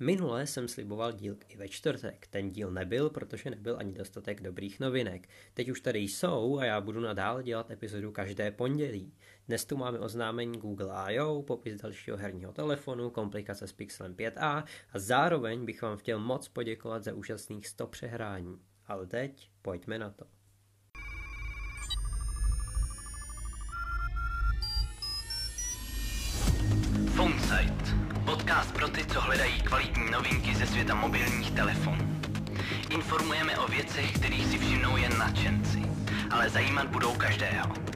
Minule jsem sliboval díl i ve čtvrtek. Ten díl nebyl, protože nebyl ani dostatek dobrých novinek. Teď už tady jsou a já budu nadále dělat epizodu každé pondělí. Dnes tu máme oznámení Google I.O., popis dalšího herního telefonu, komplikace s Pixelem 5a a zároveň bych vám chtěl moc poděkovat za úžasných 100 přehrání. Ale teď pojďme na to. Podcast pro ty, co hledají kvalitní novinky ze světa mobilních telefonů. Informujeme o věcech, kterých si všimnou jen nadšenci, ale zajímat budou každého.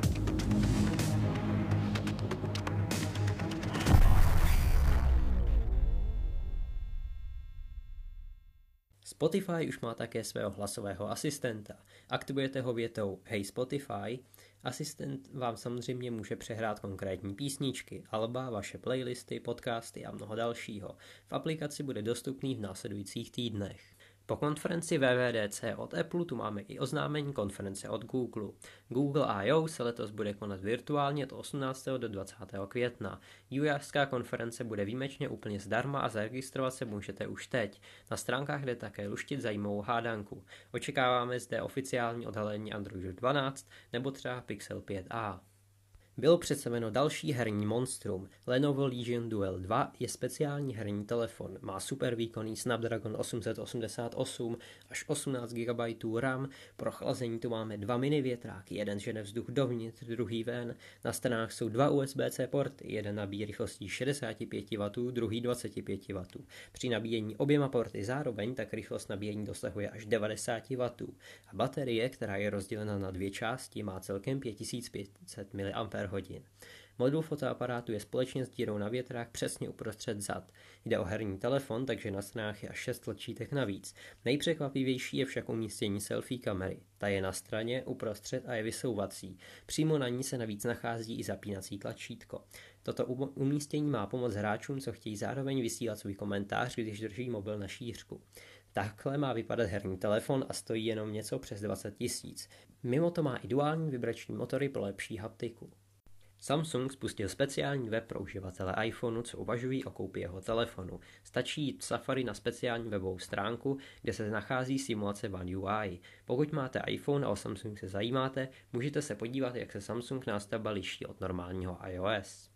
Spotify už má také svého hlasového asistenta. Aktivujete ho větou Hey Spotify, asistent vám samozřejmě může přehrát konkrétní písničky, alba, vaše playlisty, podcasty a mnoho dalšího. V aplikaci bude dostupný v následujících týdnech. Po konferenci WWDC od Apple tu máme i oznámení konference od Google. Google I.O. se letos bude konat virtuálně od 18. do 20. května. Vývojářská konference bude výjimečně úplně zdarma a zaregistrovat se můžete už teď. Na stránkách jde také luštit zajímavou hádanku. Očekáváme zde oficiální odhalení Androidu 12 nebo třeba Pixel 5a. Bylo představeno další herní monstrum. Lenovo Legion Duel 2 je speciální herní telefon. Má super výkonný Snapdragon 888 až 18 GB RAM. Pro chlazení tu máme dva mini větráky, jeden žene vzduch dovnitř, druhý ven. Na stranách jsou dva USB-C porty, jeden nabíjí rychlostí 65 W, druhý 25 W. Při nabíjení oběma porty zároveň tak rychlost nabíjení dosahuje až 90 W. A baterie, která je rozdělena na dvě části, má celkem 5500 mAh hodin. Modul fotoaparátu je společně s dírou na větrách přesně uprostřed zad. Jde o herní telefon, takže na stranách je až 6 tlačítek navíc. Nejpřekvapivější je však umístění selfie kamery. Ta je na straně, uprostřed a je vysouvací. Přímo na ní se navíc nachází i zapínací tlačítko. Toto umístění má pomoct hráčům, co chtějí zároveň vysílat svůj komentář, když drží mobil na šířku. Takhle má vypadat herní telefon a stojí jenom něco přes 20 tisíc. Mimo to má i duální vibrační motory pro lepší haptiku. Samsung spustil speciální web pro uživatele iPhoneu, co uvažují o koupi jeho telefonu. Stačí jít Safari na speciální webovou stránku, kde se nachází simulace One UI. Pokud máte iPhone a o Samsung se zajímáte, můžete se podívat, jak se Samsung nástavba liší od normálního iOS.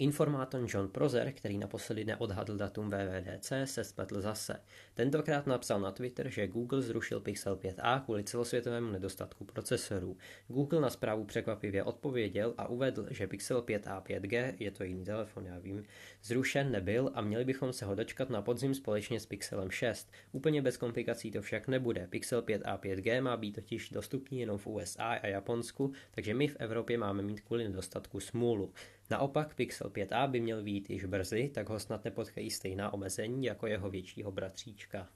Informátor John Prozer, který naposledy neodhadl datum VVDC, se spletl zase. Tentokrát napsal na Twitter, že Google zrušil Pixel 5a kvůli celosvětovému nedostatku procesorů. Google na zprávu překvapivě odpověděl a uvedl, že Pixel 5a 5G, je to jiný telefon, já vím, zrušen nebyl a měli bychom se ho dočkat na podzim společně s Pixelem 6. Úplně bez komplikací to však nebude. Pixel 5a 5G má být totiž dostupný jenom v USA a Japonsku, takže my v Evropě máme mít kvůli nedostatku smůlu. Naopak Pixel 5a by měl být již brzy, tak ho snad nepotkají stejná omezení jako jeho většího bratříčka.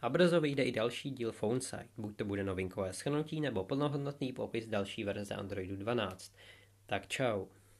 A brzo vyjde i další díl PhoneSite, buď to bude novinkové schrnutí nebo plnohodnotný popis další verze Androidu 12. Tak čau.